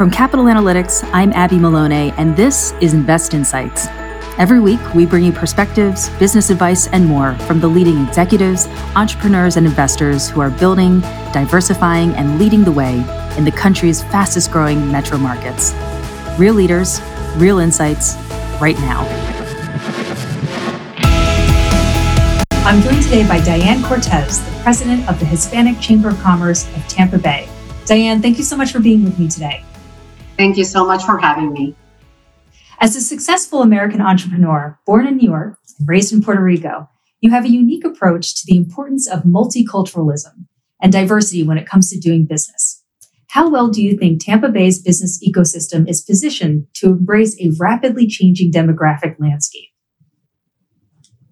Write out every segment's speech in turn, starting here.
From Capital Analytics, I'm Abby Maloney, and this is Invest Insights. Every week, we bring you perspectives, business advice, and more from the leading executives, entrepreneurs, and investors who are building, diversifying, and leading the way in the country's fastest growing metro markets. Real leaders, real insights, right now. I'm joined today by Diane Cortez, the president of the Hispanic Chamber of Commerce of Tampa Bay. Diane, thank you so much for being with me today. Thank you so much for having me. As a successful American entrepreneur, born in New York and raised in Puerto Rico, you have a unique approach to the importance of multiculturalism and diversity when it comes to doing business. How well do you think Tampa Bay's business ecosystem is positioned to embrace a rapidly changing demographic landscape?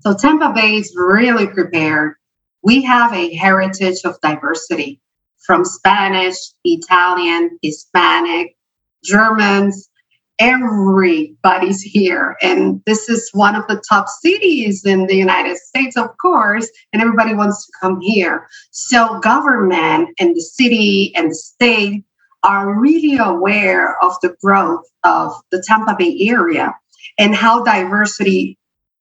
So, Tampa Bay is really prepared. We have a heritage of diversity from Spanish, Italian, Hispanic, Germans, everybody's here. And this is one of the top cities in the United States, of course, and everybody wants to come here. So, government and the city and the state are really aware of the growth of the Tampa Bay area and how diversity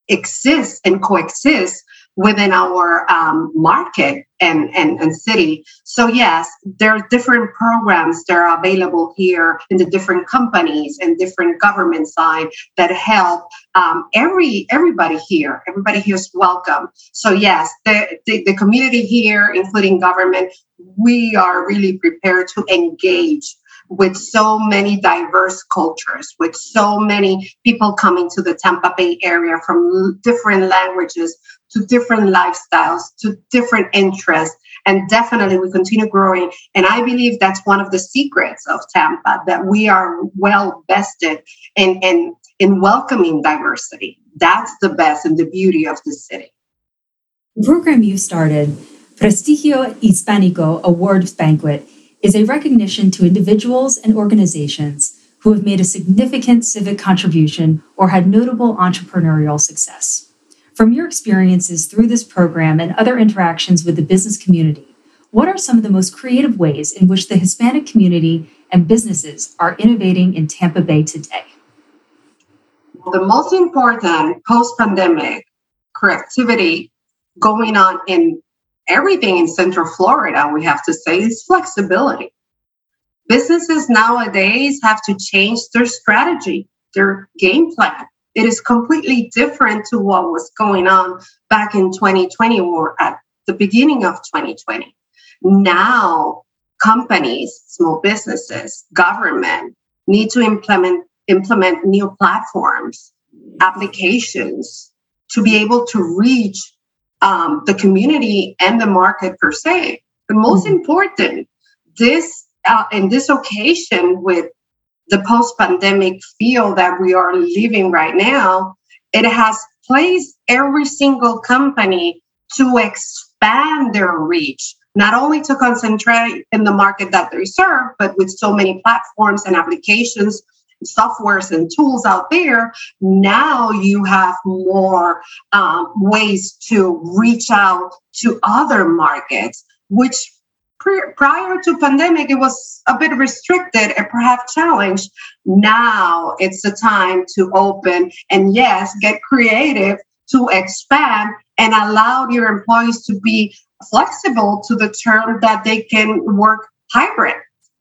exists and coexists within our um, market and, and, and city. So yes, there are different programs that are available here in the different companies and different government side that help um, every everybody here. Everybody here is welcome. So yes, the, the, the community here, including government, we are really prepared to engage with so many diverse cultures, with so many people coming to the Tampa Bay area from different languages to different lifestyles to different interests. And definitely we continue growing. And I believe that's one of the secrets of Tampa that we are well vested in, in, in welcoming diversity. That's the best and the beauty of the city. The program you started, Prestigio Hispanico Awards Banquet, is a recognition to individuals and organizations who have made a significant civic contribution or had notable entrepreneurial success. From your experiences through this program and other interactions with the business community, what are some of the most creative ways in which the Hispanic community and businesses are innovating in Tampa Bay today? The most important post pandemic creativity going on in everything in Central Florida, we have to say, is flexibility. Businesses nowadays have to change their strategy, their game plan. It is completely different to what was going on back in 2020 or at the beginning of 2020. Now, companies, small businesses, government need to implement implement new platforms, applications to be able to reach um, the community and the market per se. But most mm-hmm. important, this uh, in this occasion with the post-pandemic feel that we are living right now, it has placed every single company to expand their reach, not only to concentrate in the market that they serve, but with so many platforms and applications softwares and tools out there, now you have more um, ways to reach out to other markets, which pre- prior to pandemic, it was a bit restricted and perhaps challenged. Now it's the time to open and yes, get creative to expand and allow your employees to be flexible to the term that they can work hybrid.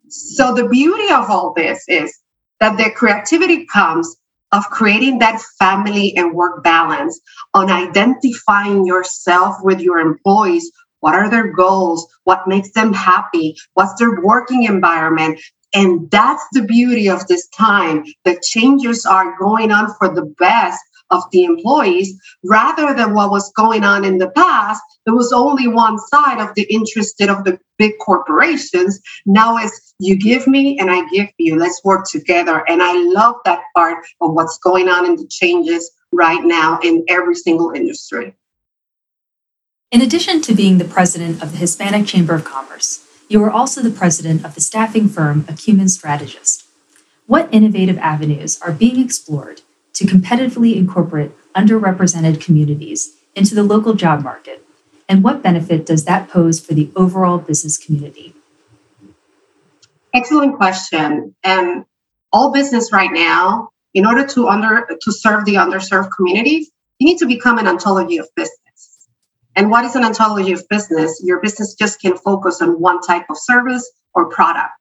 So the beauty of all this is that the creativity comes of creating that family and work balance on identifying yourself with your employees what are their goals? What makes them happy? What's their working environment? And that's the beauty of this time. The changes are going on for the best of the employees. Rather than what was going on in the past there was only one side of the interested of the big corporations. Now it's you give me and i give you. Let's work together. And i love that part of what's going on in the changes right now in every single industry in addition to being the president of the hispanic chamber of commerce you are also the president of the staffing firm acumen strategist what innovative avenues are being explored to competitively incorporate underrepresented communities into the local job market? And what benefit does that pose for the overall business community? Excellent question. And all business right now, in order to under to serve the underserved communities, you need to become an ontology of business. And what is an ontology of business? Your business just can focus on one type of service or product.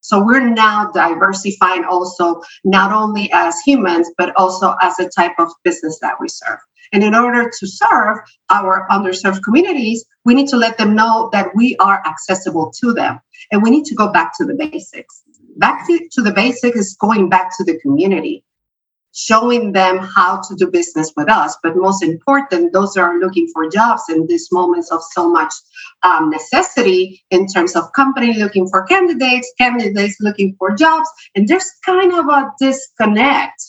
So we're now diversifying also not only as humans, but also as a type of business that we serve. And in order to serve our underserved communities, we need to let them know that we are accessible to them. And we need to go back to the basics. Back to, the basics is going back to the community showing them how to do business with us. But most important, those are looking for jobs in these moments of so much um, necessity in terms of company looking for candidates, candidates looking for jobs. And there's kind of a disconnect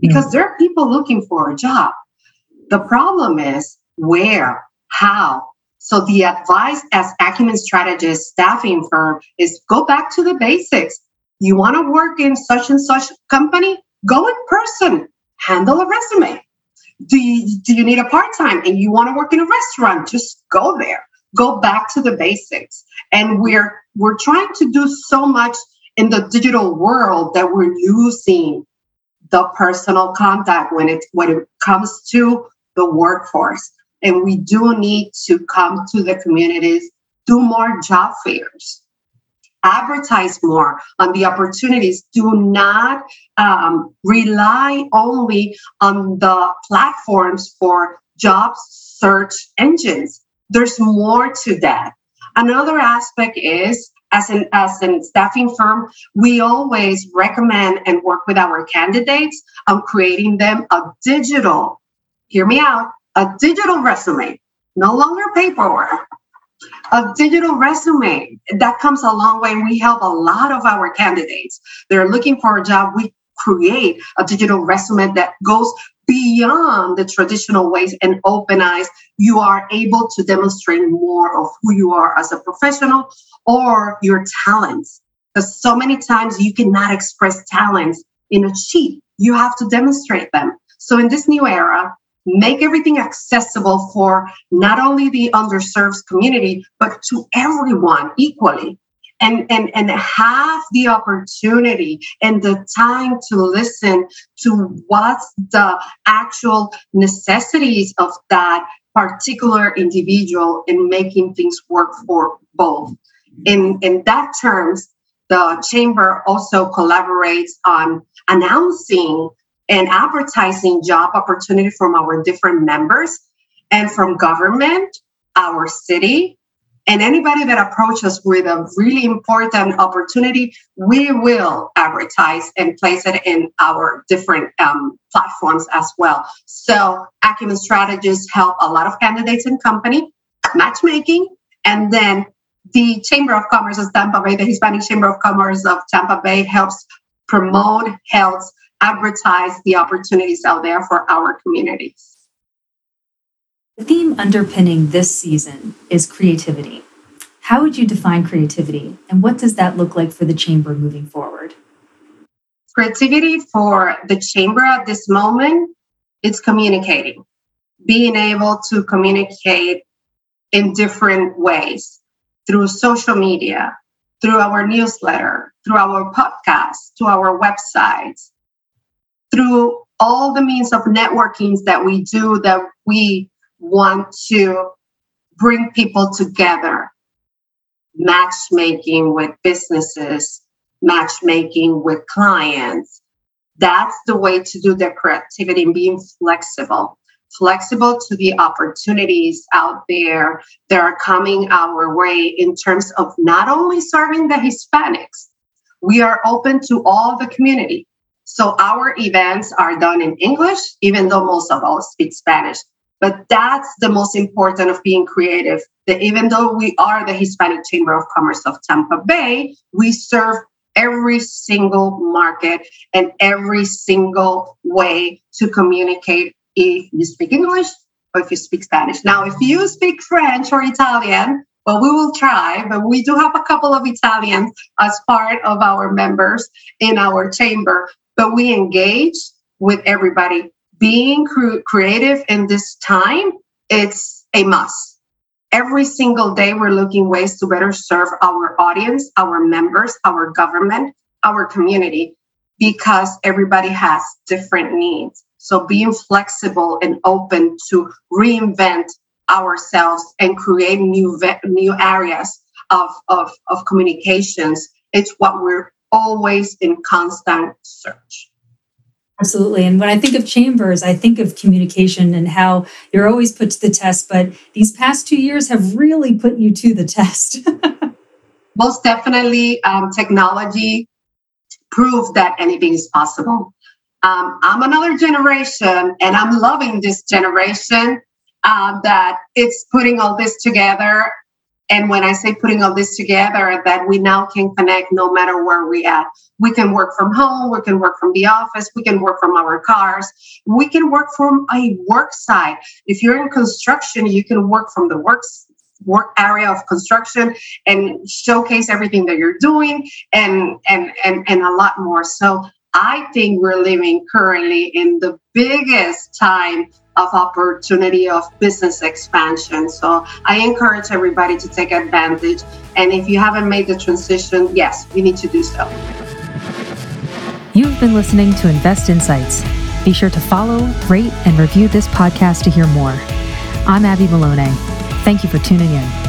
because mm. there are people looking for a job. The problem is where, how. So the advice as acumen strategist staffing firm is go back to the basics. You want to work in such and such company? Go in person, handle a resume. Do you, do you need a part time and you want to work in a restaurant? Just go there. Go back to the basics. And we're we're trying to do so much in the digital world that we're losing the personal contact when it when it comes to the workforce. And we do need to come to the communities, do more job fairs, advertise more on the opportunities. Do not um, rely only on the platforms for job search engines. There's more to that. Another aspect is as an as a staffing firm, we always recommend and work with our candidates on creating them a digital, hear me out, a digital resume, no longer paperwork, a digital resume that comes a long way. And we help a lot of our candidates. They're looking for a job. We create a digital resume that goes beyond the traditional ways and open eyes. You are able to demonstrate more of who you are as a professional or your talents. Because so many times you cannot express talents in a sheet. You have to demonstrate them. So in this new era make everything accessible for not only the underserved community, but to everyone equally. And, and, and have the opportunity and the time to listen to what's the actual necessities of that particular individual in making things work for both. In, in that terms, the chamber also collaborates on announcing and advertising job opportunity from our different members and from government, our city, and anybody that approaches us with a really important opportunity, we will advertise and place it in our different um, platforms as well. So Acumen strategists help a lot of candidates and company matchmaking, and then the Chamber of Commerce of Tampa Bay, the Hispanic Chamber of Commerce of Tampa Bay, helps promote health advertise the opportunities out there for our communities. The theme underpinning this season is creativity. How would you define creativity, and what does that look like for the Chamber moving forward? Creativity for the Chamber at this moment is communicating, being able to communicate in different ways through social media, through our newsletter, through our podcast, to our websites, through all the means of networkings that we do that we want to bring people together. Matchmaking with businesses matchmaking with clients. That's the way to do the creativity and being flexible. Flexible to the opportunities out there that are coming our way in terms of not only serving the hispanics we are open to all the community so our events are done in English, even though most of us speak Spanish. But that's the most important of being creative. That even though we are the Hispanic Chamber of Commerce of Tampa Bay, we serve every single market and every single way to communicate if you speak English or if you speak Spanish. Now, if you speak French or Italian, well, we will try, but we do have a couple of Italians as part of our members in our chamber but we engage with everybody. Being cre- creative in this time, it's a must. Every single day, we're looking ways to better serve our audience, our members, our government, our community, because everybody has different needs. So being flexible and open to reinvent ourselves and create new new areas of, of, of communications, it's what we're always in constant search. Absolutely. And when I think of chambers, I think of communication and how you're always put to the test. But these past two years have really put you to the test. Most definitely, um, technology proved that anything is possible. Um, I'm another generation, and I'm loving this generation uh, that it's putting all this together and when I say putting all this together, that we now can connect no matter where we at. We can work from home, we can work from the office, we can work from our cars, we can work from a work site. If you're in construction, you can work from the work work area of construction and showcase everything that you're doing and and and, and a lot more. So I think we're living currently in the biggest time of opportunity of business expansion. So I encourage everybody to take advantage. And if you haven't made the transition, yes, you need to do so. You've been listening to Invest Insights. Be sure to follow, rate, and review this podcast to hear more. I'm Abby Maloney. Thank you for tuning in.